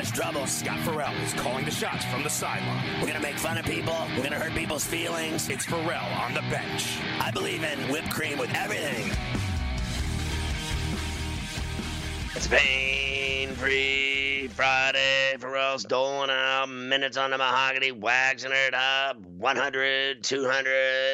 Cause trouble. Scott Farrell is calling the shots from the sideline. We're gonna make fun of people. We're gonna hurt people's feelings. It's Farrell on the bench. I believe in whipped cream with everything. It's pain free Friday. Farrell's doling out minutes on the mahogany, waxing it up. 100, 200.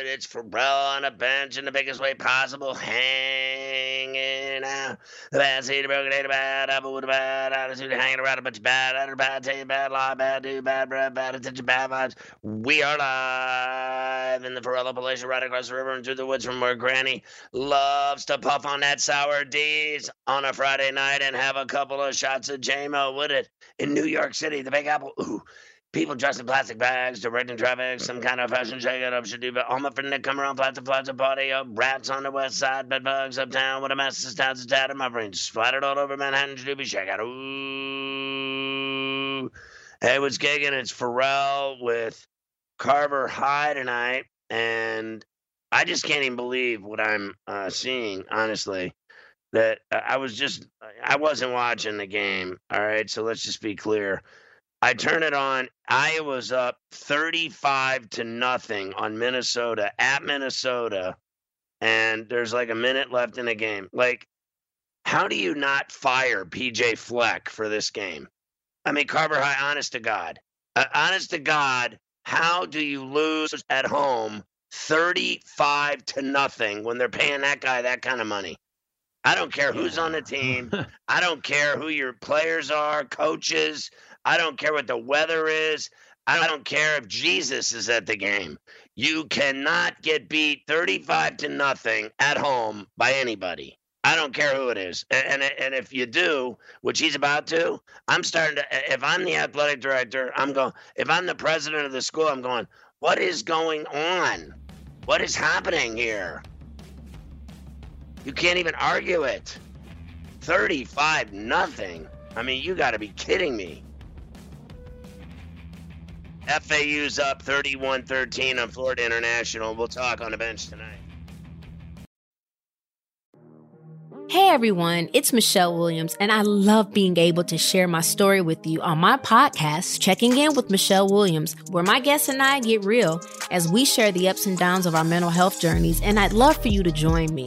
It's Farrell on a bench in the biggest way possible, hanging out. The bad seed, the broken, the bad apple with a bad attitude, hanging around a bunch of bad, utter bad, you bad lie, bad do, bad breath, bad attention, bad vibes. We are live in the Farrell Appalachian, right across the river and through the woods from where Granny loves to puff on that sour D's on a Friday night and have a couple of shots of JMO with it in New York City, the Big Apple. Ooh. People dressed in plastic bags, directing traffic, some kind of fashion shake it up should do, but all my friends that come around, plastic floods, a party up, rats on the west side, bed bugs uptown, what a mess, this town's a tattered, my brains splattered all over Manhattan, should be shake out. Ooh. Hey, what's gigging? It's Farrell with Carver High tonight, and I just can't even believe what I'm uh, seeing, honestly. That uh, I was just, I wasn't watching the game. All right, so let's just be clear. I turn it on. Iowa's up 35 to nothing on Minnesota at Minnesota, and there's like a minute left in the game. Like, how do you not fire PJ Fleck for this game? I mean, Carver High, honest to God, uh, honest to God, how do you lose at home 35 to nothing when they're paying that guy that kind of money? I don't care who's on the team. I don't care who your players are, coaches. I don't care what the weather is. I don't care if Jesus is at the game. You cannot get beat 35 to nothing at home by anybody. I don't care who it is. And, and, and if you do, which he's about to, I'm starting to, if I'm the athletic director, I'm going, if I'm the president of the school, I'm going, what is going on? What is happening here? You can't even argue it. 35 nothing. I mean, you got to be kidding me. FAU's up 31 13 on Florida International. We'll talk on the bench tonight. Hey everyone, it's Michelle Williams, and I love being able to share my story with you on my podcast, Checking In with Michelle Williams, where my guests and I get real as we share the ups and downs of our mental health journeys, and I'd love for you to join me.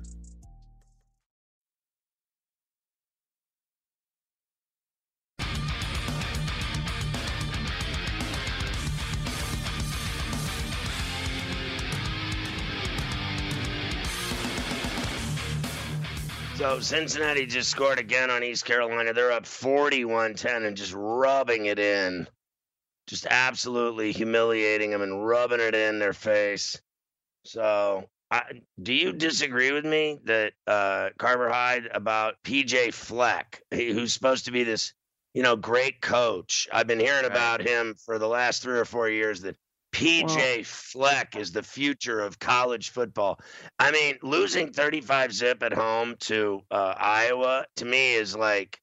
So Cincinnati just scored again on East Carolina. They're up 41-10 and just rubbing it in. Just absolutely humiliating them and rubbing it in their face. So, I, do you disagree with me that uh, Carver Hyde about PJ Fleck, who's supposed to be this, you know, great coach? I've been hearing about him for the last three or four years. That PJ Fleck is the future of college football. I mean, losing 35 zip at home to uh, Iowa to me is like,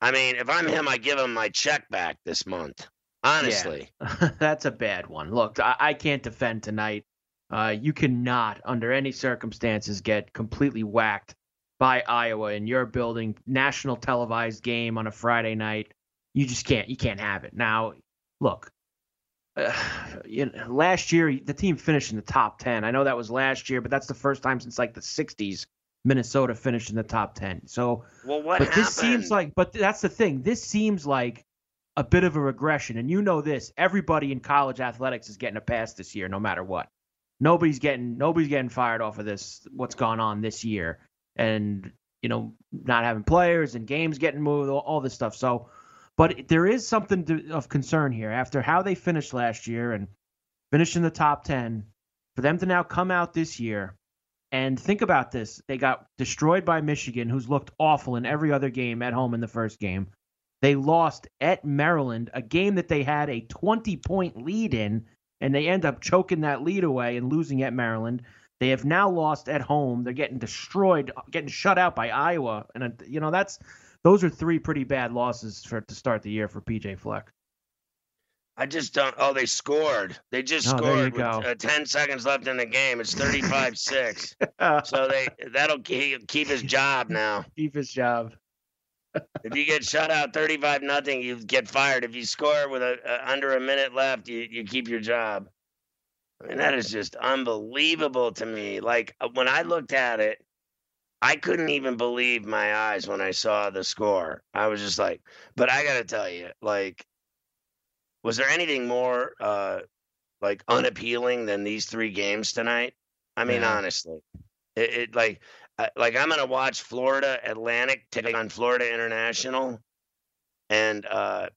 I mean, if I'm him, I give him my check back this month. Honestly, yeah. that's a bad one. Look, I, I can't defend tonight. Uh, you cannot, under any circumstances, get completely whacked by Iowa in your building, national televised game on a Friday night. You just can't. You can't have it. Now, look, uh, you know, last year the team finished in the top 10. I know that was last year, but that's the first time since like the 60s Minnesota finished in the top 10. So, well, what but happened? this seems like, but that's the thing. This seems like a bit of a regression. And you know this, everybody in college athletics is getting a pass this year, no matter what. Nobody's getting nobody's getting fired off of this. What's gone on this year, and you know, not having players and games getting moved, all, all this stuff. So but there is something to, of concern here after how they finished last year and finished in the top 10. For them to now come out this year and think about this they got destroyed by Michigan, who's looked awful in every other game at home in the first game. They lost at Maryland, a game that they had a 20 point lead in, and they end up choking that lead away and losing at Maryland. They have now lost at home. They're getting destroyed, getting shut out by Iowa, and uh, you know that's those are three pretty bad losses for to start the year for PJ Fleck. I just don't. Oh, they scored. They just oh, scored with uh, ten seconds left in the game. It's 35-6. so they that'll keep, keep his job now. Keep his job. if you get shut out thirty-five nothing, you get fired. If you score with a, a, under a minute left, you you keep your job. I mean, that is just unbelievable to me. Like uh, when I looked at it, I couldn't even believe my eyes when I saw the score. I was just like, but I got to tell you, like, was there anything more uh, like unappealing than these three games tonight? I mean, yeah. honestly, it, it like like I'm gonna watch Florida Atlantic take on Florida International, and uh,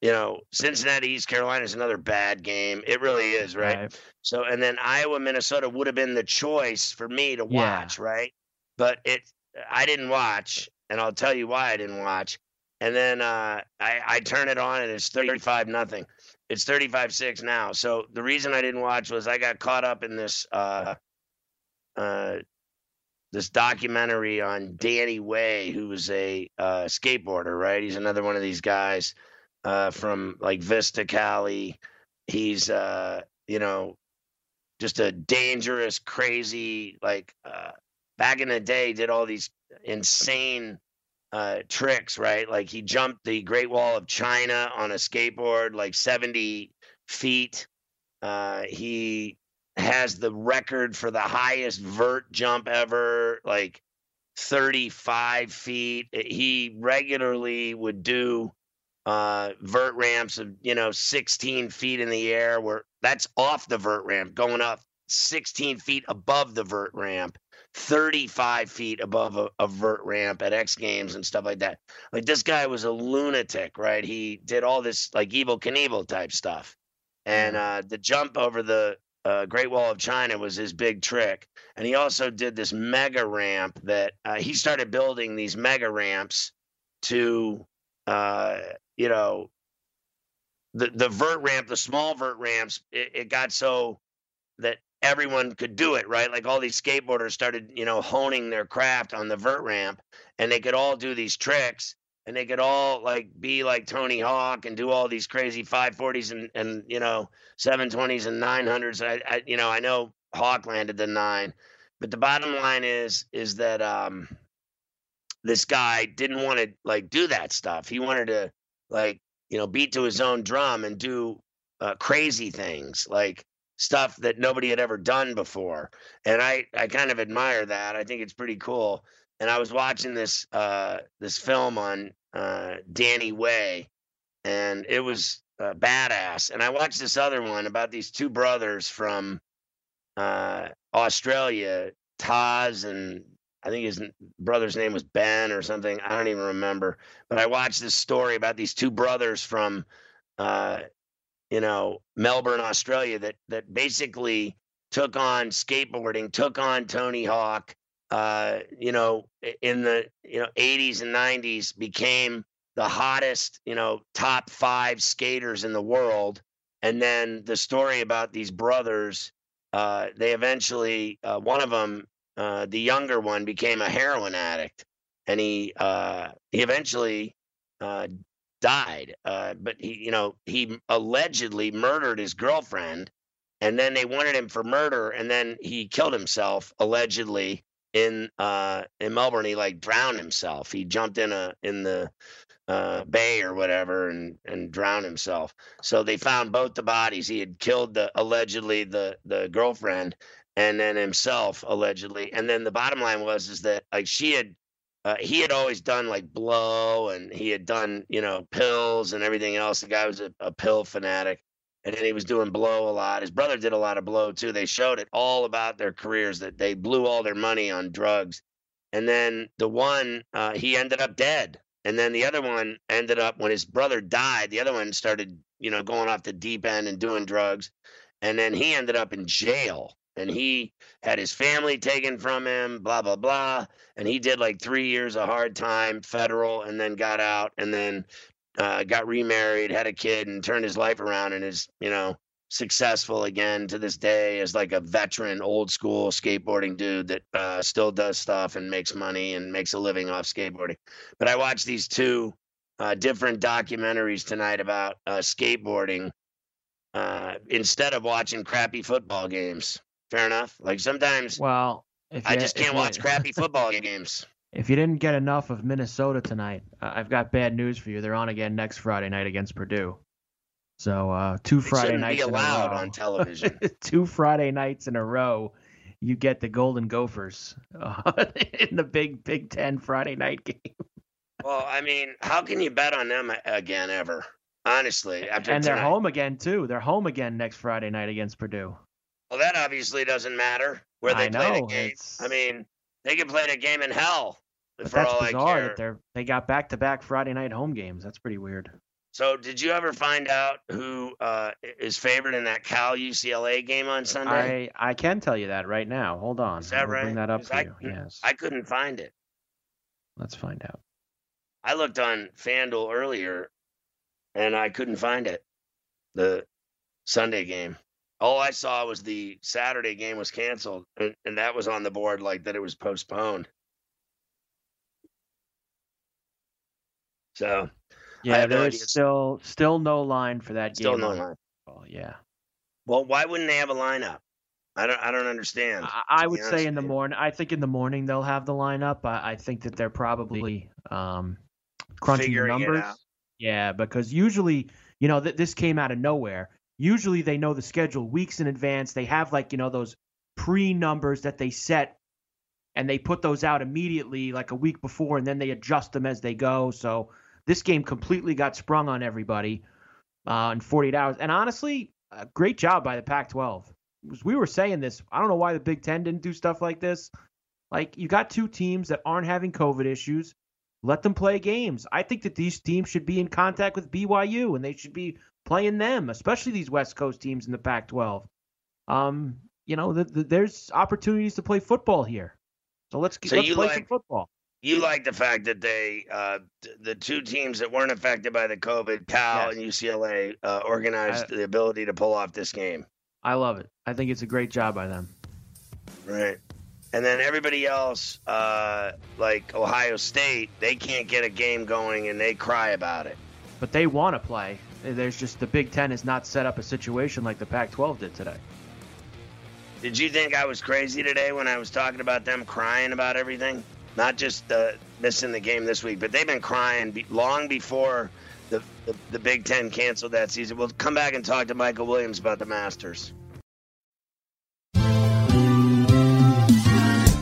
you know Cincinnati East Carolina is another bad game. It really is, right? right? So and then Iowa Minnesota would have been the choice for me to watch, yeah. right? But it I didn't watch, and I'll tell you why I didn't watch. And then uh, I, I turn it on, and it's thirty-five nothing. It's thirty-five-six now. So the reason I didn't watch was I got caught up in this uh, uh, this documentary on Danny Way, who was a uh, skateboarder. Right, he's another one of these guys uh, from like Vista, Cali. He's uh, you know just a dangerous, crazy, like uh, back in the day did all these insane uh, tricks, right? Like he jumped the Great Wall of China on a skateboard, like 70 feet. Uh, he has the record for the highest vert jump ever, like 35 feet. He regularly would do uh, vert ramps of, you know, 16 feet in the air, where that's off the vert ramp, going up 16 feet above the vert ramp. 35 feet above a, a, vert ramp at X Games and stuff like that. Like this guy was a lunatic, right? He did all this like Evel Knievel type stuff. And uh, the jump over the uh, Great Wall of China was his big trick. And he also did this mega ramp that uh, he started building these mega ramps to, uh, you know, the, the vert ramp, the small vert ramps, it, it got so that everyone could do it, right? Like all these skateboarders started, you know, honing their craft on the vert ramp and they could all do these tricks and they could all like be like Tony Hawk and do all these crazy 540s and, and you know, 720s and 900s. I, I you know, I know Hawk landed the nine, but the bottom line is, is that, um, this guy didn't want to like do that stuff. He wanted to like, you know, beat to his own drum and do uh, crazy things like stuff that nobody had ever done before. And I, I kind of admire that. I think it's pretty cool. And I was watching this uh, this film on uh, Danny Way, and it was uh, badass. And I watched this other one about these two brothers from uh, Australia, Tas and I think his brother's name was Ben or something. I don't even remember. But I watched this story about these two brothers from uh, you know, Melbourne, Australia, that that basically took on skateboarding, took on Tony Hawk, uh, you know, in the you know 80s and 90s became the hottest, you know, top five skaters in the world. and then the story about these brothers. Uh, they eventually, uh, one of them, uh, the younger one, became a heroin addict, and he uh, he eventually uh, died. Uh, but he, you know, he allegedly murdered his girlfriend, and then they wanted him for murder, and then he killed himself allegedly in uh in Melbourne. He like drowned himself. He jumped in a in the uh, bay or whatever and and drowned himself. So they found both the bodies. He had killed the allegedly the the girlfriend and then himself allegedly. And then the bottom line was is that like she had uh, he had always done like blow and he had done you know pills and everything else. The guy was a, a pill fanatic. And then he was doing blow a lot. His brother did a lot of blow too. They showed it all about their careers that they blew all their money on drugs. And then the one, uh, he ended up dead and then the other one ended up when his brother died, the other one started, you know, going off the deep end and doing drugs. And then he ended up in jail and he had his family taken from him, blah, blah, blah. And he did like three years of hard time, federal, and then got out and then uh, got remarried, had a kid, and turned his life around and is, you know, successful again to this day as like a veteran old school skateboarding dude that uh, still does stuff and makes money and makes a living off skateboarding but i watched these two uh, different documentaries tonight about uh, skateboarding uh, instead of watching crappy football games fair enough like sometimes Well, if i just can't you- watch crappy football games If you didn't get enough of Minnesota tonight, I've got bad news for you. They're on again next Friday night against Purdue. So uh, two Friday nights be in a allowed row. on television two Friday nights in a row, you get the Golden Gophers uh, in the big Big Ten Friday night game. well i mean how can you bet on them again ever honestly after and they're home again too. They're home again next Friday night against Purdue. Well, that obviously doesn't matter where they I play the know, game. it's- I mean, they can play the game in hell But for that's all I bizarre care. that they're they got back to back Friday night home games. That's pretty weird. So, did you ever find out who uh, is favored in that Cal UCLA game on Sunday? I I can tell you that right now. Hold on. Is that will Bring that up for I you. Yes. I couldn't find it. Let's find out. I looked on FanDuel earlier, and I couldn't find it. The Sunday game. All I saw was the Saturday game was canceled, and, and that was on the board like that it was postponed. So Yeah, no there's still still no line for that still game. Still no line. football, Yeah. Well, why wouldn't they have a lineup? I don't. I don't understand. I, I would say in the morning. I think in the morning they'll have the lineup. I, I think that they're probably um, crunching Figuring numbers. Yeah, because usually, you know, th- this came out of nowhere. Usually they know the schedule weeks in advance. They have like you know those pre numbers that they set, and they put those out immediately, like a week before, and then they adjust them as they go. So this game completely got sprung on everybody uh, in 48 hours. And honestly, uh, great job by the Pac-12. Because We were saying this. I don't know why the Big Ten didn't do stuff like this. Like you got two teams that aren't having COVID issues. Let them play games. I think that these teams should be in contact with BYU and they should be playing them, especially these West Coast teams in the Pac-12. Um, you know, the, the, there's opportunities to play football here. So let's So let's you play some like- football. You like the fact that they, uh, the two teams that weren't affected by the COVID, Cal Yes. and UCLA, uh, organized the ability to pull off this game, I love it. I think it's a great job by them. right? And then everybody else, uh, like Ohio State, they can't get a game going and they cry about it. But they want to play. There's just the Big Ten has not set up a situation like the Pac-12 did today. Did you think I was crazy today when I was talking about them crying about everything? Not just uh, missing the game this week, but they've been crying long before the, the, the Big Ten canceled that season. We'll come back and talk to Michael Williams about the Masters.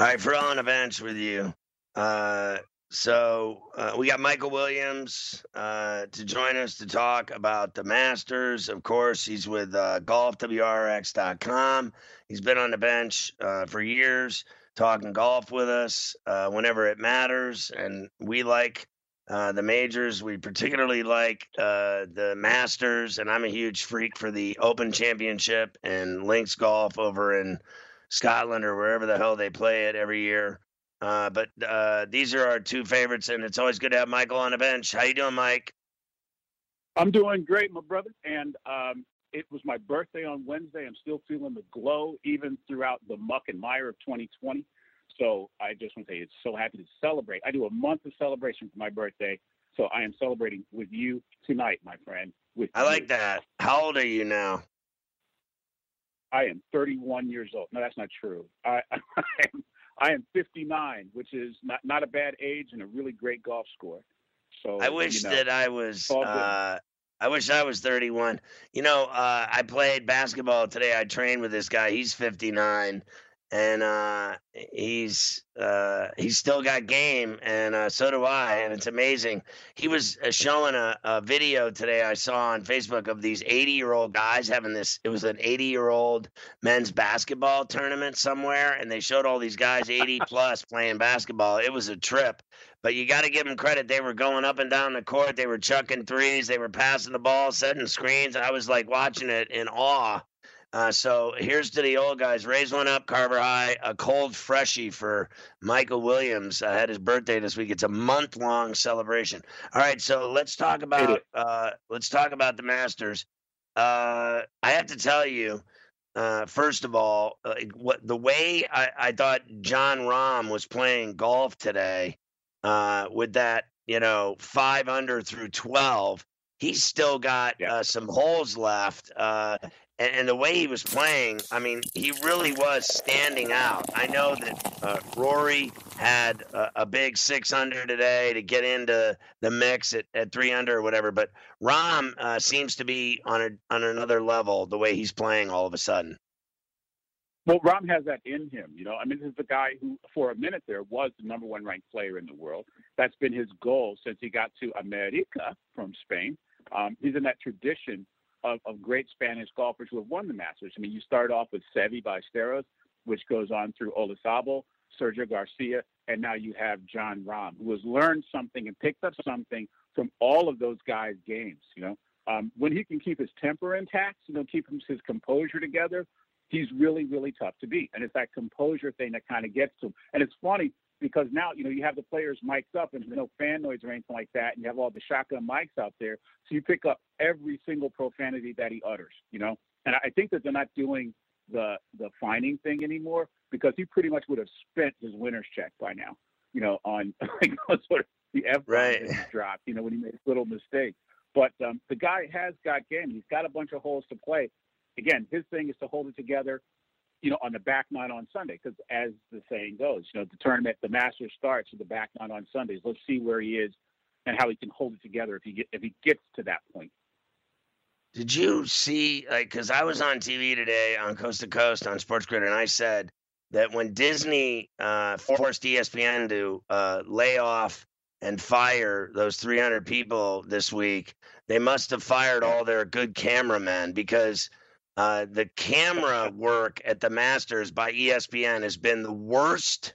All right, for on a bench with you. Uh, so uh, we got Michael Williams uh, to join us to talk about the Masters. Of course, he's with uh, golfwrx.com. He's been on the bench uh, for years, talking golf with us uh, whenever it matters, and we like uh, the majors. We particularly like the Masters, and I'm a huge freak for the Open Championship and Links Golf over in Scotland or wherever the hell they play it every year. Uh, but uh, these are our two favorites, and it's always good to have Michael on the bench. How you doing, Mike? I'm doing great, my brother. And um, it was my birthday on Wednesday. I'm still feeling the glow, even throughout the muck and mire of 2020. So I just want to say, it's so happy to celebrate. I do a month of celebration for my birthday, so I am celebrating with you tonight, my friend. With I you. like that. How old are you now? I am 31 years old. No, that's not true. I, I am I am 59, which is not not a bad age and a really great golf score. So I wish you know, that I was. Uh, I wish I was 31. You know, uh, I played basketball today. I trained with this guy. He's 59, and uh, he's uh, he's still got game, and uh, so do I. And it's amazing. He was uh, showing a, a video today I saw on Facebook of these 80 year old guys having this. It was an 80 year old men's basketball tournament somewhere, and they showed all these guys 80 plus playing basketball. It was a trip. But you got to give them credit. They were going up and down the court. They were chucking threes. They were passing the ball, setting screens. I was like watching it in awe. Uh, so here's to the old guys. Raise one up, Carver High. A cold freshie for Michael Williams. I had his birthday this week. It's a month long celebration. All right, so let's talk about uh, let's talk about the Masters. Uh, I have to tell you, uh, first of all, uh, what the way I, I thought Jon Rahm was playing golf today, uh, with that you know five under through twelve, he's still got Yeah. uh, some holes left. Uh, and, and the way he was playing, I mean, he really was standing out. I know that uh, Rory had a, a big six under today to get into the mix at, at three under or whatever, but Rahm uh, seems to be on a on another level the way he's playing all of a sudden. Well, Rahm has that in him. You know, I mean, this is the guy who, for a minute there, was the number one ranked player in the world. That's been his goal since he got to America from Spain. Um, he's in that tradition of, of great Spanish golfers who have won the Masters. I mean, you start off with Seve Ballesteros, which goes on through Olazabal, Sergio Garcia, and now you have Jon Rahm, who has learned something and picked up something from all of those guys' games. You know, um, when he can keep his temper intact, you know, keep his composure together, he's really, really tough to beat. And it's that composure thing that kind of gets to him. And it's funny because now, you know, you have the players mic'd up and there's no fan noise or anything like that. And you have all the shotgun mics out there. So you pick up every single profanity that he utters, you know? And I think that they're not doing the the fining thing anymore because he pretty much would have spent his winner's check by now, you know, on like sort of the F Right. dropped, you know, when he made little mistakes. But um, the guy has got game. He's got a bunch of holes to play. Again, his thing is to hold it together, you know, on the back nine on Sunday. Because as the saying goes, you know, the tournament, the Masters starts with the back nine on Sundays. Let's see where he is and how he can hold it together if he get if he gets to that point. Did you see like because I was on TV today on Coast to Coast on Sports Grid and I said that when Disney uh, forced ESPN to uh, lay off and fire those 300 people this week, they must have fired all their good cameramen because uh, the camera work at the Masters by ESPN has been the worst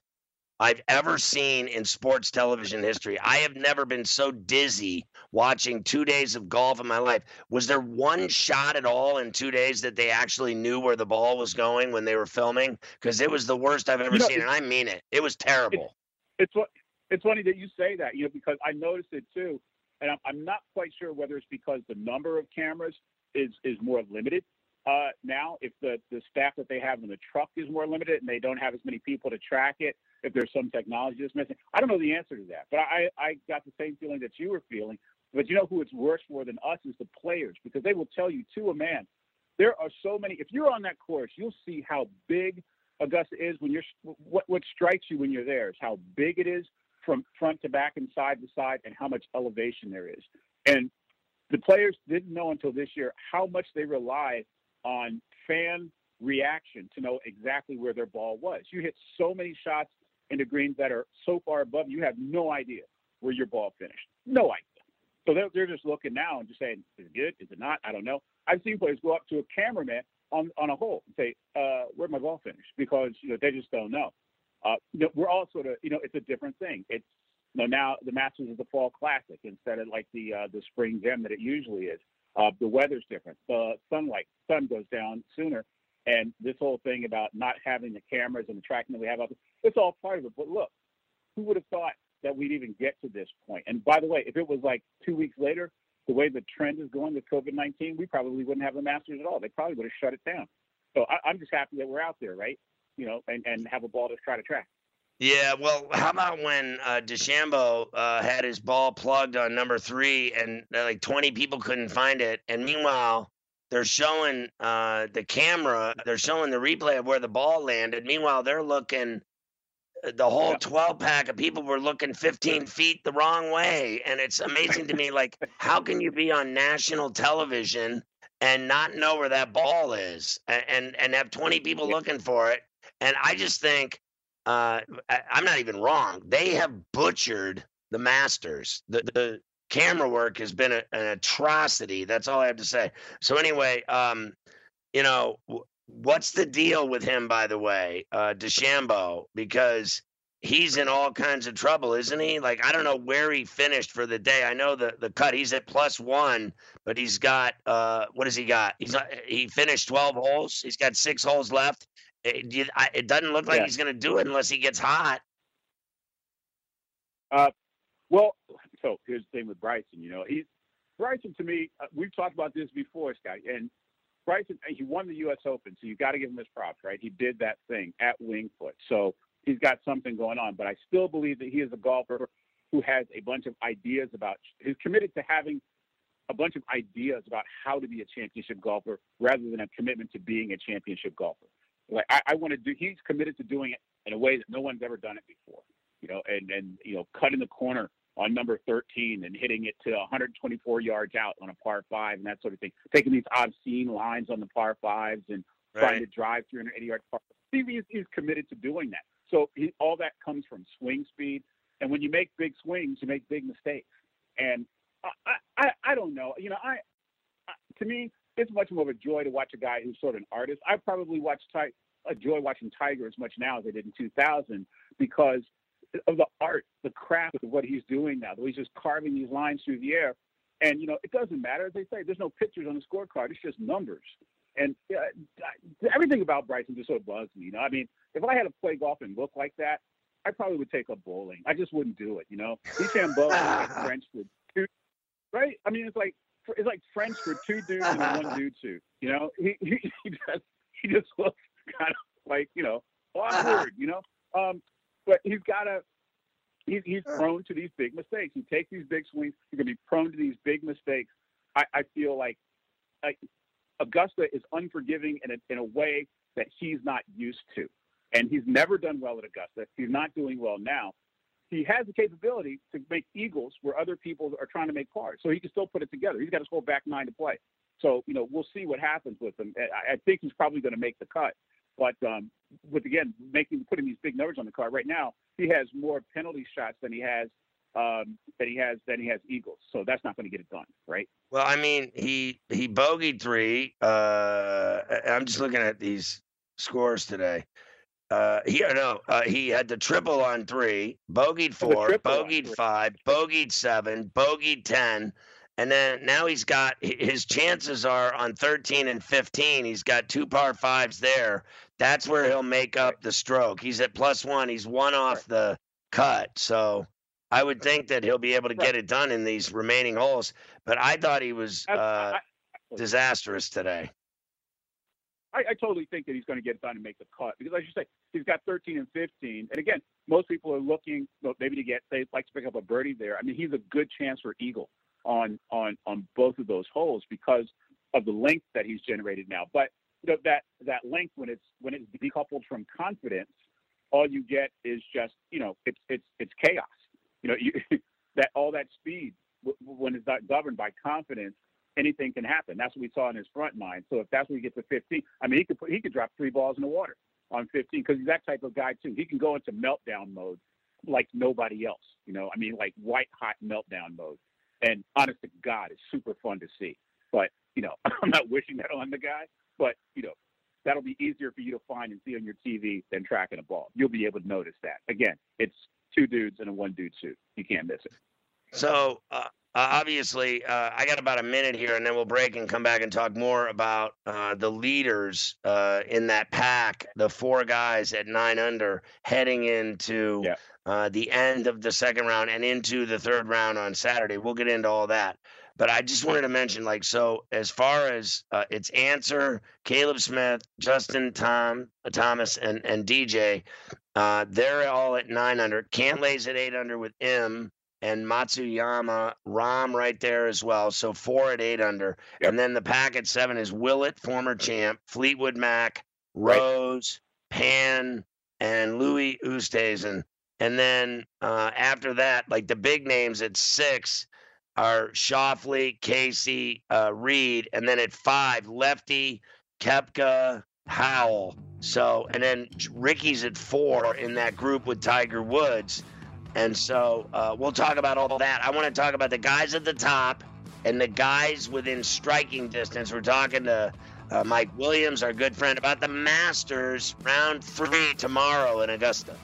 I've ever seen in sports television history. I have never been so dizzy watching two days of golf in my life. Was there one shot at all in two days that they actually knew where the ball was going when they were filming? Because it was the worst I've ever You know, seen, and I mean it. It was terrible. It's fu- it's funny that you say that, you know, because I noticed it too, and I'm, I'm not quite sure whether it's because the number of cameras is is more limited uh, now. If the the staff that they have in the truck is more limited and they don't have as many people to track it, if there's some technology that's missing. I don't know the answer to that, but I, I got the same feeling that you were feeling. But you know who it's worse for than us is the players because they will tell you to a man. There are so many. If you're on that course, you'll see how big Augusta is when you're. What what strikes you when you're there is how big it is from front to back and side to side, and how much elevation there is. And the players didn't know until this year how much they rely on fan reaction to know exactly where their ball was. You hit so many shots into greens that are so far above you have no idea where your ball finished. No idea. So they're, they're just looking now and just saying, is it good? Is it not? I don't know. I've seen players go up to a cameraman on, on a hole and say, uh, where'd my ball finish? Because, you know, they just don't know. Uh, you know, we're all sort of, you know, it's a different thing. It's, you know, now the Masters is the fall classic instead of like the, uh, the spring gem that it usually is. Uh, the weather's different. The sunlight, sun goes down sooner. And this whole thing about not having the cameras and the tracking that we have there, it's all part of it. But look, who would have thought that we'd even get to this point? And by the way, if it was like two weeks later, the way the trend is going with COVID 19, we probably wouldn't have the Masters at all. They probably would have shut it down. So I, am just happy that we're out there, right? You know, and, and have a ball to try to track. Yeah, well, how about when uh, DeChambeau uh, had his ball plugged on number three, and uh, like 20 people couldn't find it, and meanwhile they're showing uh, the camera, they're showing the replay of where the ball landed. Meanwhile, they're looking uh, the whole 12 pack of people were looking 15 feet the wrong way, and it's amazing to me. Like, how can you be on national television and not know where that ball is, and and, and have 20 people looking for it? And I just think uh, I, am not even wrong. They have butchered the Masters. The the camera work has been a, an atrocity. That's all I have to say. So anyway, um, you know, what's the deal with him, by the way, uh, DeChambeau? Because he's in all kinds of trouble, isn't he? Like I don't know where he finished for the day. I know the the cut. He's at plus one, but he's got uh, what has he got? He's he finished twelve holes. He's got six holes left. It, it doesn't look like yeah. he's going to do it unless he gets hot. Uh, well, so here's the thing with Bryson. You know, he's Bryson to me. Uh, we've talked about this before, Scott, and Bryson he won the U.S. Open, so you've got to give him his props, right? He did that thing at Wingfoot, so he's got something going on. But I still believe that he is a golfer who has a bunch of ideas about. He's committed to having a bunch of ideas about how to be a championship golfer rather than a commitment to being a championship golfer. Like I, I want to do. He's committed to doing it in a way that no one's ever done it before. You know, and and you know, cutting the corner on number 13 and hitting it to 124 yards out on a par five and that sort of thing. Taking these obscene lines on the par fives and right. trying to drive 380 yards par. Is, is committed to doing that. So he, all that comes from swing speed. And when you make big swings, you make big mistakes. And I, I, I don't know. You know, I, I to me, it's much more of a joy to watch a guy who's sort of an artist. I probably watch Ty, enjoy watching Tiger as much now as I did in 2000 because of the art, the craft of what he's doing now. He's just carving these lines through the air, and you know it doesn't matter. As they say, there's no pictures on the scorecard; it's just numbers. And uh, everything about Bryson just sort of bugs me. You know, I mean, if I had to play golf and look like that, I probably would take up bowling. I just wouldn't do it. You know, DeChambeau like French with two, right? I mean, it's like it's like French for two dudes and one dude suit. You know, he he, he just he just looks kind of like you know awkward. You know, um, but he's got to. He's, he's prone to these big mistakes. He takes these big swings. He's going to be prone to these big mistakes. I, I feel like, like Augusta is unforgiving in a, in a way that he's not used to. And he's never done well at Augusta. He's not doing well now he has the capability to make eagles where other people are trying to make pars. So he can still put it together. He's got a whole back nine to play. So you know we'll see what happens with him. I, I think he's probably going to make the cut. But um, with again making putting these big numbers on the card right now, he has more penalty shots than he has um, than he has than he has eagles. So that's not going to get it done, right? Well, I mean, he he bogeyed three. Uh, I'm just looking at these scores today. Uh, he no, uh, he had the triple on three, bogeyed four, bogeyed five, bogeyed seven, bogeyed ten, and then now he's got his chances are on thirteen and fifteen. He's got two par fives there. That's where he'll make up the stroke. He's at plus one. He's one off the cut, so I would think that he'll be able to get it done in these remaining holes. But I thought he was uh, disastrous today. I, I totally think that he's going to get done and make the cut because, as you say, he's got 13 and 15. And again, most people are looking maybe to get they like to pick up a birdie there. I mean, he's a good chance for eagle on on on both of those holes because of the length that he's generated now. But you know that that length when it's when it's decoupled from confidence, all you get is just you know it's it's it's chaos. You know you, that all that speed when it's not governed by confidence, anything can happen. That's what we saw in his front nine. So if that's where he gets to 15, I mean he could put, he could drop three balls in the water on 15 because he's that type of guy too. He can go into meltdown mode like nobody else. You know, I mean like white hot meltdown mode. And honest to God, it's super fun to see. But you know, I'm not wishing that on the guy. But you know, that'll be easier for you to find and see on your TV than tracking a ball. You'll be able to notice that. Again, it's two dudes in a one dude suit. You can't miss it. So uh, obviously, uh, I got about a minute here, and then we'll break and come back and talk more about uh, the leaders uh, in that pack, the four guys at nine under, heading into yeah. Uh, the end of the second round and into the third round on Saturday. We'll get into all that. But I just wanted to mention, like, so as far as uh, its Ancer, Caleb Smith, Justin Tom, Thomas, and and DJ, they're all at nine under. Cantlay's at eight under with M and Matsuyama, Rahm right there as well. So four at eight under. Yep. And then the pack at seven is Willett, former champ, Fleetwood Mac, Rose, right. Pan, and Louis Oosthuizen. And then uh, after that, like the big names at six are Schauffele, Casey, uh, Reed. And then at five, Lefty, Koepka, Howell. So, and then Rickie's at four in that group with Tiger Woods. And so uh, we'll talk about all that. I want to talk about the guys at the top and the guys within striking distance. We're talking to uh, Mike Williams, our good friend, about the Masters round three tomorrow in Augusta.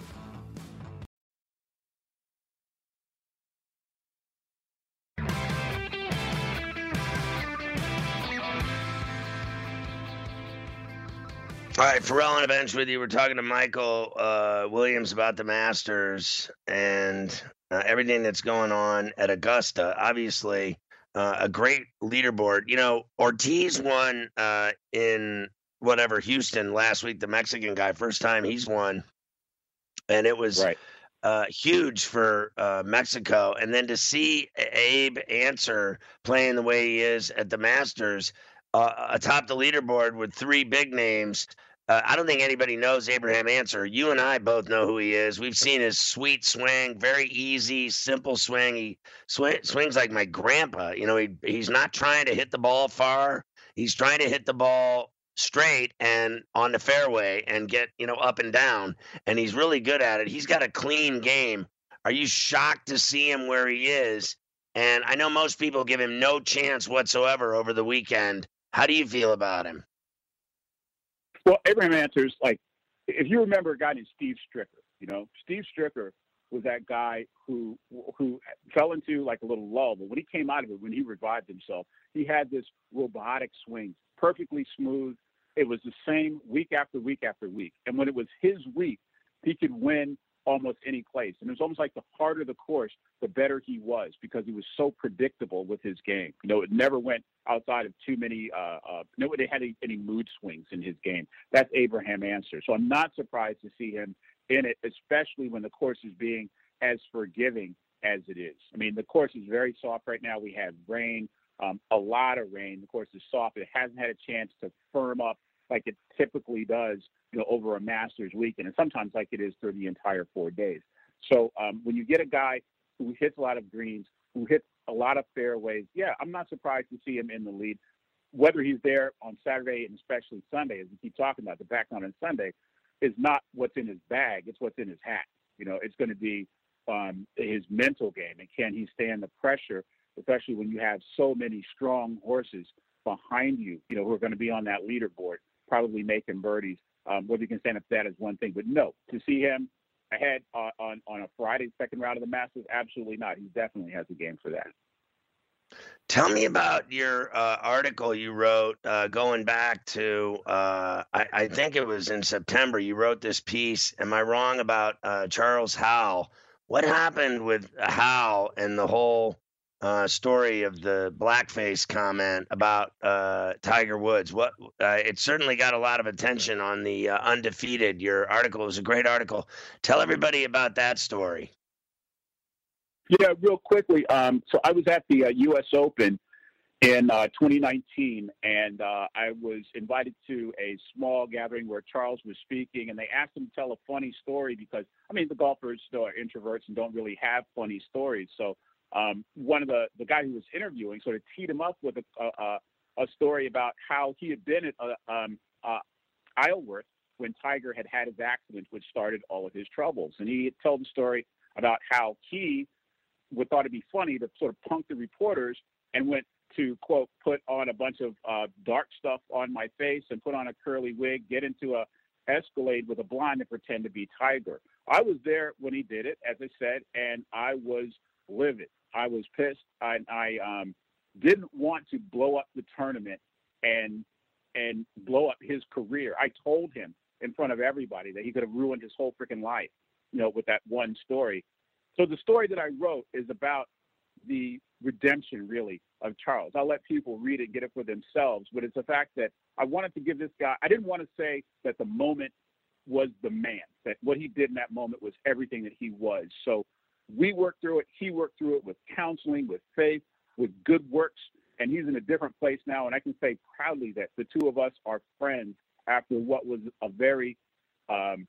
All right, Farrell on a bench with you. We're talking to Michael uh, Williams about the Masters and uh, everything that's going on at Augusta. Obviously, uh, a great leaderboard. You know, Ortiz won uh, in whatever Houston last week. The Mexican guy, first time he's won, and it was right. Uh, huge for uh, Mexico. And then to see Abe Ancer playing the way he is at the Masters, atop the leaderboard with three big names. Uh, I don't think anybody knows Abraham Ancer. You and I both know who he is. We've seen his sweet swing, very easy, simple swing. He sw- swings like my grandpa. You know, he he's not trying to hit the ball far. He's trying to hit the ball straight and on the fairway and get you know up and down. And he's really good at it. He's got a clean game. Are you shocked to see him where he is? And I know most people give him no chance whatsoever over the weekend. How do you feel about him? Well, Abraham Ancer's like, if you remember a guy named Steve Stricker, you know, Steve Stricker was that guy who who fell into like a little lull, but when he came out of it, when he revived himself, he had this robotic swing, perfectly smooth. It was the same week after week after week, and when it was his week, he could win almost any place. And it was almost like the harder the course, the better he was because he was so predictable with his game. You know, it never went outside of too many, uh, uh, nobody had any, any mood swings in his game. That's Abraham Ancer. So I'm not surprised to see him in it, especially when the course is being as forgiving as it is. I mean, the course is very soft right now. We have rain, um, a lot of rain. The course is soft. It hasn't had a chance to firm up like it typically does you know, over a Masters weekend, and sometimes like it is through the entire four days. So um, when you get a guy who hits a lot of greens, who hits a lot of fairways, yeah, I'm not surprised to see him in the lead. Whether he's there on Saturday and especially Sunday, as we keep talking about, the background on Sunday is not what's in his bag; it's what's in his hat. You know, it's going to be um, his mental game, and can he stand the pressure, especially when you have so many strong horses behind you, you know, who are going to be on that leaderboard, probably making birdies um, whether you can stand up to that is one thing, but no, to see him ahead on, on, on a Friday, second round of the Masters, absolutely not. He definitely has a game for that. Tell me about your uh, article you wrote uh, going back to, uh, I, I, think it was in September. You wrote this piece. Am I wrong about uh, Charles Howell? What happened with Howell and the whole uh, story of the blackface comment about uh, Tiger Woods. What uh, it certainly got a lot of attention on the uh, undefeated. Your article was a great article. Tell everybody about that story. Yeah, real quickly. Um, so I was at the U.S. Uh, Open in uh, 2019, and I was invited to a small gathering where Charles was speaking, and they asked him to tell a funny story because I mean the golfers are introverts and don't really have funny stories. So um, one of the the guy who was interviewing sort of teed him up with a a, a story about how he had been at uh, um, uh, Isleworth when Tiger had had his accident, which started all of his troubles, and he told the story about how he would thought it'd be funny to sort of punk the reporters and went to quote put on a bunch of uh, dark stuff on my face and put on a curly wig, get into a Escalade with a blind and pretend to be Tiger. I was there when he did it, as I said, and I was livid. I was pissed. I, I um, didn't want to blow up the tournament and and blow up his career. I told him in front of everybody that he could have ruined his whole freaking life, you know, with that one story. So the story that I wrote is about the redemption, really, of Charles. I'll let people read it, get it for themselves. But it's the fact that I wanted to give this guy. I didn't want to say that the moment was the man. That what he did in that moment was everything that he was. So we worked through it. He worked through it with counseling, with faith, with good works, and he's in a different place now. And I can say proudly that the two of us are friends after what was a very, um,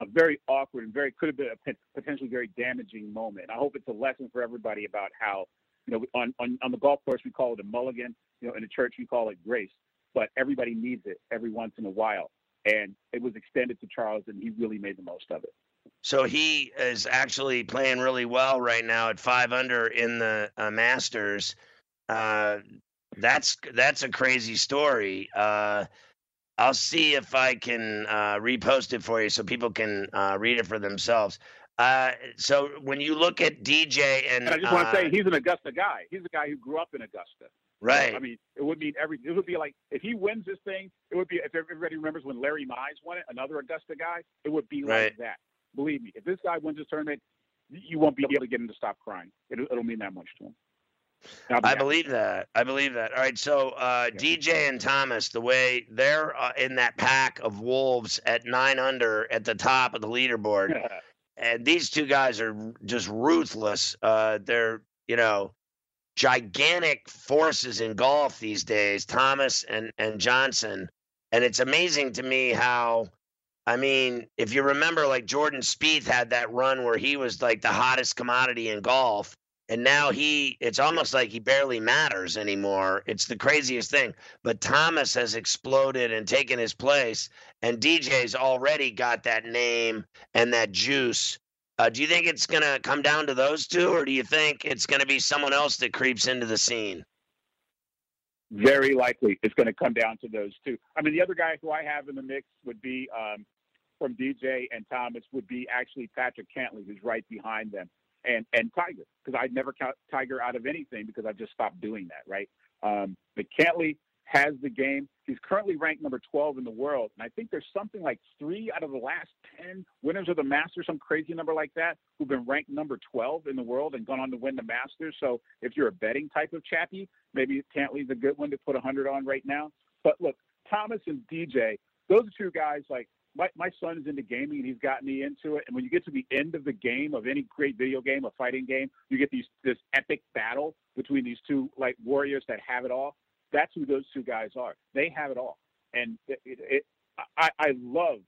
a very awkward and very could have been a potentially very damaging moment. I hope it's a lesson for everybody about how, you know, on, on on the golf course we call it a mulligan, you know, in the church we call it grace, but everybody needs it every once in a while. And it was extended to Charles, and he really made the most of it. So he is actually playing really well right now at five under in the uh, Masters. Uh, that's that's a crazy story. Uh, I'll see if I can uh, repost it for you so people can uh, read it for themselves. Uh, so when you look at DJ and, and I just want to say he's an Augusta guy. He's a guy who grew up in Augusta. Right. I mean, it would mean every. It would be like if he wins this thing, it would be if everybody remembers when Larry Mize won it, another Augusta guy. It would be right. like that. Believe me, if this guy wins this tournament, you won't be able to get him to stop crying. It'll, it'll mean that much to him. I believe that. I believe that. All right. So uh, yeah. DJ and Thomas, the way they're uh, in that pack of wolves at nine under at the top of the leaderboard, and these two guys are just ruthless. Uh, they're you know gigantic forces in golf these days, Thomas and and Johnson, and it's amazing to me how I mean, if you remember, like Jordan Spieth had that run where he was like the hottest commodity in golf, and now he, it's almost like he barely matters anymore. It's the craziest thing. But Thomas has exploded and taken his place, and DJ's already got that name and that juice. Uh, do you think it's going to come down to those two, or do you think it's going to be someone else that creeps into the scene? Very likely it's going to come down to those two. I mean, the other guy who I have in the mix would be um, from DJ and Thomas would be actually Patrick Cantlay, who's right behind them, and and Tiger, because I'd never count Tiger out of anything because I've just stopped doing that, right? Um, but Cantlay has the game. He's currently ranked number 12 in the world, and I think there's something like three out of the last 10 winners of the Masters, some crazy number like that, who've been ranked number 12 in the world and gone on to win the Masters. So if you're a betting type of chappie, maybe Cantlay's a good one to put 100 on right now. But look, Thomas and DJ, those are two guys like my, my son is into gaming and he's gotten me into it. And when you get to the end of the game of any great video game, a fighting game, you get these this epic battle between these two like warriors that have it all. That's who those two guys are. They have it all, and it, it, it, I, I love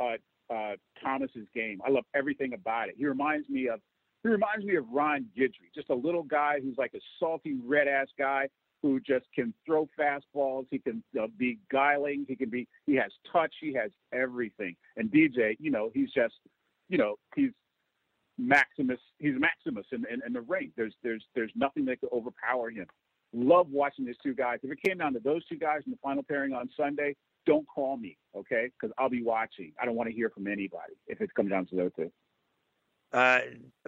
uh, uh, Thomas's game. I love everything about it. He reminds me of he reminds me of Ron Guidry, just a little guy who's like a salty red ass guy who just can throw fastballs. He can uh, be guiling. He can be. He has touch. He has everything. And DJ, you know, he's just, you know, he's Maximus. He's Maximus in, in, in the ring. There's there's there's nothing that could overpower him. Love watching these two guys. If it came down to those two guys in the final pairing on Sunday, don't call me, okay? Because I'll be watching. I don't want to hear from anybody if it comes down to those two. Uh,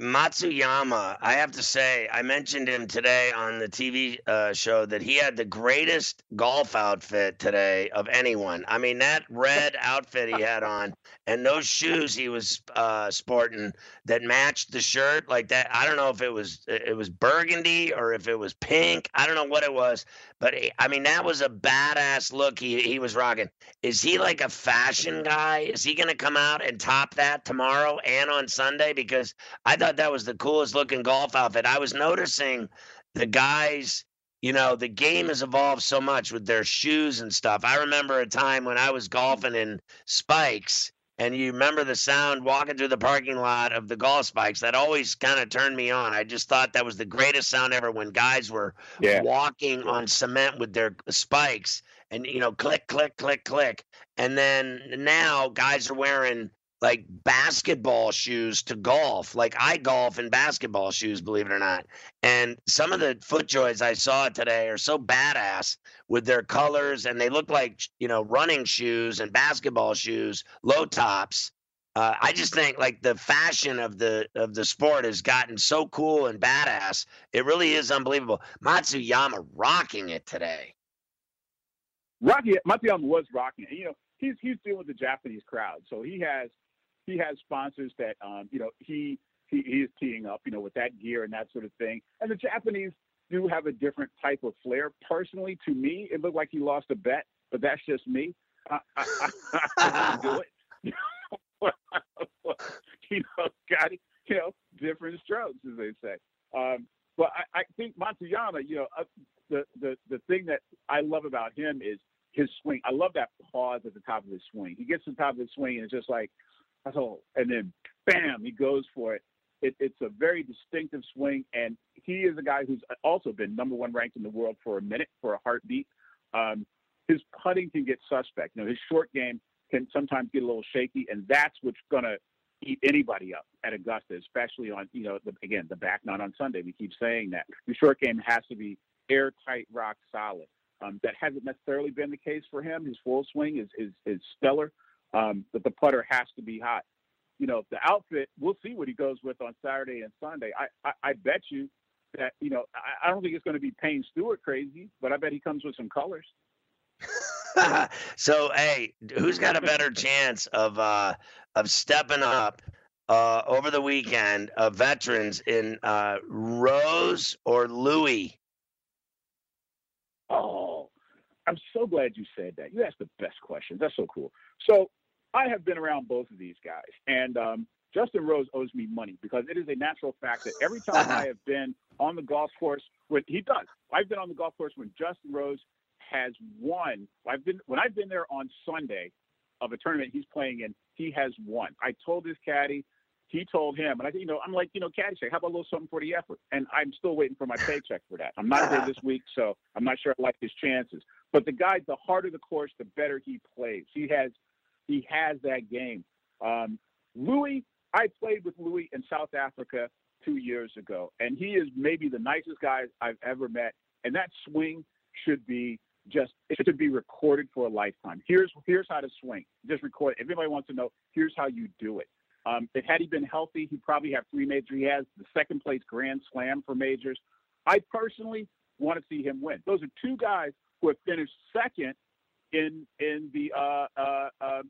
Matsuyama, I have to say, I mentioned him today on the TV uh, show that he had the greatest golf outfit today of anyone. I mean, that red outfit he had on and those shoes he was uh, sporting that matched the shirt like that. I don't know if it was it was burgundy or if it was pink. I don't know what it was, but eh, I mean that was a badass look he he was rocking. Is he like a fashion guy? Is he going to come out and top that tomorrow and on Sunday? Because I thought that was the coolest looking golf outfit. I was noticing the guys, you know, the game has evolved so much with their shoes and stuff. I remember a time when I was golfing in spikes and you remember the sound walking through the parking lot of the golf spikes? That always kind of turned me on. I just thought that was the greatest sound ever when guys were Yeah. walking on cement with their spikes and you know click click click click. And then now guys are wearing like basketball shoes to golf like i golf in basketball shoes believe it or not and some of the footjoys i saw today are so badass with their colors and they look like you know running shoes and basketball shoes low tops uh, i just think like the fashion of the of the sport has gotten so cool and badass it really is unbelievable matsuyama rocking it today Rocky Matsuyama was rocking. it. You know, he's he's dealing with the Japanese crowd, so he has he has sponsors that um, you know he he he is teeing up, you know, with that gear and that sort of thing. And the Japanese do have a different type of flair. Personally, to me, it looked like he lost a bet, but that's just me. I, I, I, I do it. you know, got it. You know, different strokes, as they say. Um, but I, I think Matsuyama, you know, uh, the, the the thing that I love about him is his swing. I love that pause at the top of his swing. He gets to the top of his swing and it's just like, oh, and then bam, he goes for it. it. It's a very distinctive swing, and he is a guy who's also been number one ranked in the world for a minute for a heartbeat. Um, his putting can get suspect. You know, his short game can sometimes get a little shaky, and that's what's gonna eat anybody up at Augusta, especially on you know the, again the back nine on Sunday. We keep saying that the short game has to be airtight, rock solid. Um, that hasn't necessarily been the case for him. His full swing is is, is stellar, um, but the putter has to be hot. You know, the outfit. We'll see what he goes with on Saturday and Sunday. I I, I bet you that you know I, I don't think it's going to be Payne Stewart crazy, but I bet he comes with some colors. so hey, who's got a better chance of uh of stepping up uh over the weekend of veterans in uh Rose or Louis? Oh, I'm so glad you said that. You asked the best questions. That's so cool. So I have been around both of these guys, and um, Justin Rose owes me money because it is a natural fact that every time I have been on the golf course, when he does, I've been on the golf course when Justin Rose has won. I've been when I've been there on Sunday of a tournament he's playing in. He has won. I told his caddy. He told him, and I you know, I'm like, you know, caddy say, how about a little something for the effort? And I'm still waiting for my paycheck for that. I'm not there this week, so I'm not sure I like his chances. But the guy, the harder the course, the better he plays. He has, he has that game. Um, Louis, I played with Louis in South Africa two years ago, and he is maybe the nicest guy I've ever met. And that swing should be just it should be recorded for a lifetime. Here's here's how to swing. Just record. If anybody wants to know, here's how you do it. Um, if had he been healthy, he'd probably have three majors. He has the second place Grand Slam for majors. I personally want to see him win. Those are two guys who have finished second in in the uh, uh, uh,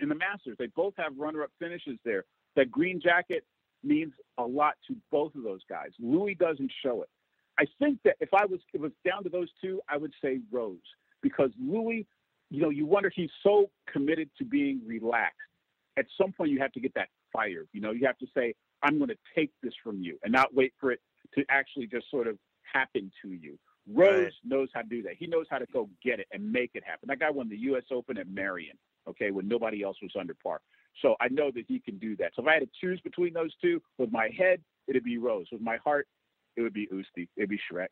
in the Masters. They both have runner-up finishes there. That green jacket means a lot to both of those guys. Louis doesn't show it. I think that if I was if it was down to those two, I would say Rose because Louis, you know, you wonder he's so committed to being relaxed. At some point, you have to get that fire. You know, you have to say, "I'm going to take this from you," and not wait for it to actually just sort of happen to you. Rose Right. knows how to do that. He knows how to go get it and make it happen. That guy won the U.S. Open at Merion, okay, when nobody else was under par. So I know that he can do that. So if I had to choose between those two, with my head, it'd be Rose. With my heart, it would be Oosty. It'd be Shrek.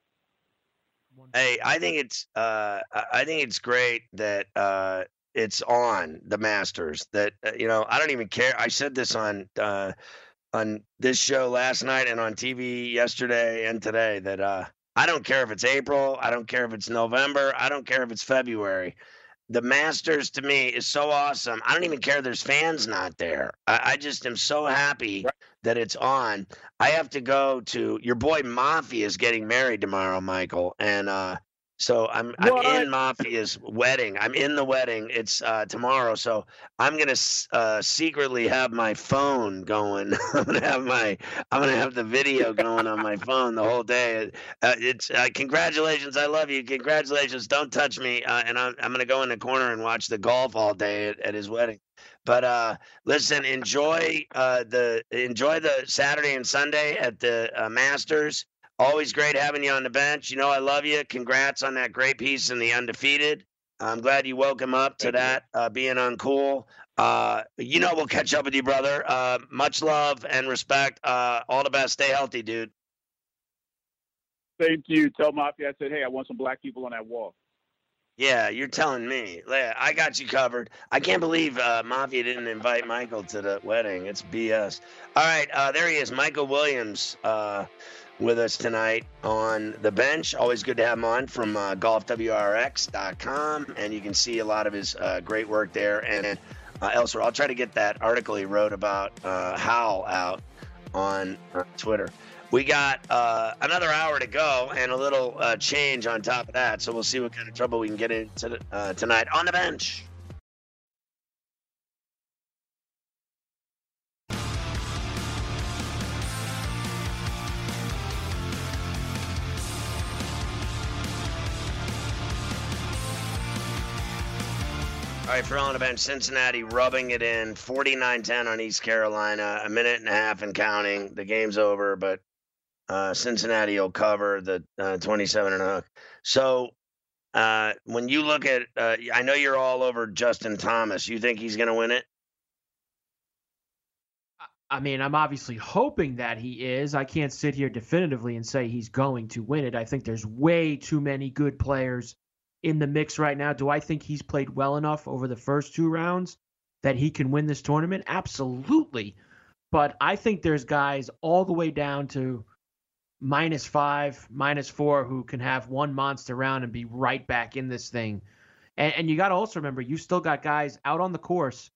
Hey, I think it's uh, I I think it's great that uh, it's on the Masters. That uh, you know, I don't even care. I said this on uh, on this show last night and on TV yesterday and today that uh, I don't care if it's April. I don't care if it's November. I don't care if it's February. The Masters to me is so awesome. I don't even care if there's fans not there. I, I just am so happy Right. that it's on. I have to go to your boy Mafia is getting married tomorrow, Michael, and uh, so I'm I'm in Mafia's wedding. I'm in the wedding. It's uh, tomorrow, so I'm gonna uh, secretly have my phone going. I'm gonna have my I'm gonna have the video going on my phone the whole day. Uh, it's uh, congratulations. I love you. Congratulations. Don't touch me. Uh, and I'm I'm gonna go in the corner and watch the golf all day at, at his wedding. But uh, listen, enjoy uh, the enjoy the Saturday and Sunday at the uh, Masters. Always great having you on the bench. You know I love you. Congrats on that great piece in the undefeated. I'm glad you woke him up to Thank that uh, being uncool. Uh, you know we'll catch up with you, brother. Uh, much love and respect. Uh, all the best. Stay healthy, dude. Thank you. Tell Mafia I said, hey, I want some black people on that wall. Yeah, you're telling me. I got you covered. I can't believe uh, Mafia didn't invite Michael to the wedding. It's BS. All right, uh, there he is, Michael Williams, uh, with us tonight on the bench. Always good to have him on from uh, golfwrx.com, and you can see a lot of his uh, great work there and uh, elsewhere. I'll try to get that article he wrote about uh, Howell out on uh, Twitter. We got uh, another hour to go and a little uh, change on top of that. So we'll see what kind of trouble we can get into uh, tonight on the bench. All right, the bench, Cincinnati rubbing it in 49 10 on East Carolina, a minute and a half and counting. The game's over, but uh, Cincinnati will cover the uh, 27 and a hook. So uh, when you look at, uh, I know you're all over Justin Thomas. You think he's going to win it? I mean, I'm obviously hoping that he is. I can't sit here definitively and say he's going to win it. I think there's way too many good players in the mix right now. Do I think he's played well enough over the first two rounds that he can win this tournament? Absolutely. But I think there's guys all the way down to minus five, minus four who can have one monster round and be right back in this thing. And, and you got to also remember, you still got guys out on the course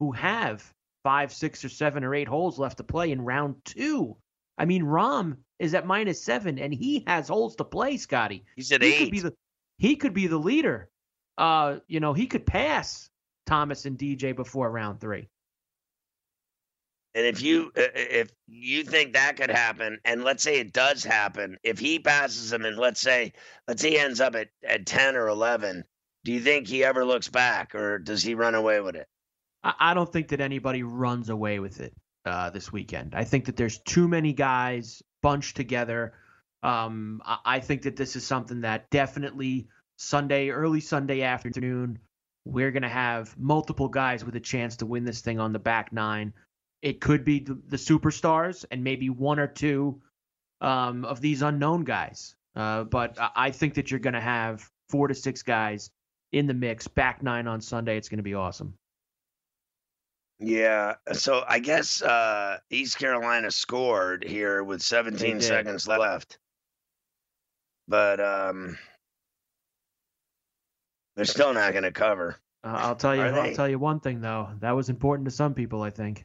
who have five, six, or seven or eight holes left to play in round two. I mean, Rahm is at minus seven, and he has holes to play. Scotty, He's at he eight. could be the he could be the leader. Uh, you know, he could pass Thomas and DJ before round three. And if you uh, if you think that could happen, and let's say it does happen, if he passes him, and let's say let's say he ends up at, at ten or eleven, do you think he ever looks back, or does he run away with it? I, I don't think that anybody runs away with it uh, this weekend. I think that there's too many guys bunched together. Um, I, think that this is something that definitely Sunday, early Sunday afternoon, we're going to have multiple guys with a chance to win this thing on the back nine. It could be the, the superstars and maybe one or two um, of these unknown guys. Uh, but I- I think that you're going to have four to six guys in the mix, back nine on Sunday. It's going to be awesome. Yeah. So I guess uh, East Carolina scored here with 17 seconds left, but um, they're still not going to cover. Uh, I'll tell you. Are I'll they? tell you one thing though. That was important to some people. I think.